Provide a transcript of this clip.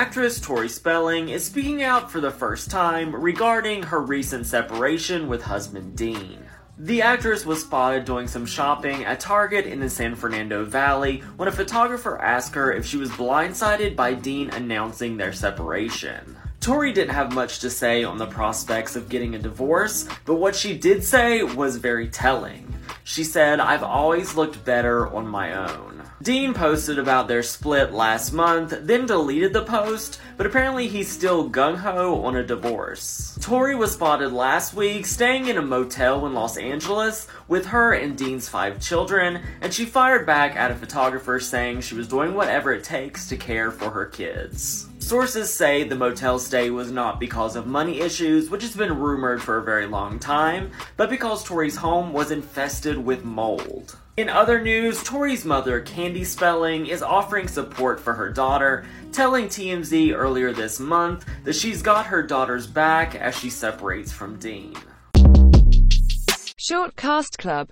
Actress Tori Spelling is speaking out for the first time regarding her recent separation with husband Dean. The actress was spotted doing some shopping at Target in the San Fernando Valley when a photographer asked her if she was blindsided by Dean announcing their separation. Tori didn't have much to say on the prospects of getting a divorce, but what she did say was very telling. She said, I've always looked better on my own. Dean posted about their split last month, then deleted the post, but apparently he's still gung ho on a divorce. Tori was spotted last week staying in a motel in Los Angeles with her and Dean's five children, and she fired back at a photographer saying she was doing whatever it takes to care for her kids. Sources say the motel stay was not because of money issues, which has been rumored for a very long time, but because Tori's home was infested with mold. In other news, Tori's mother, Candy Spelling, is offering support for her daughter, telling TMZ earlier this month that she's got her daughter's back as she separates from Dean. Short Cast Club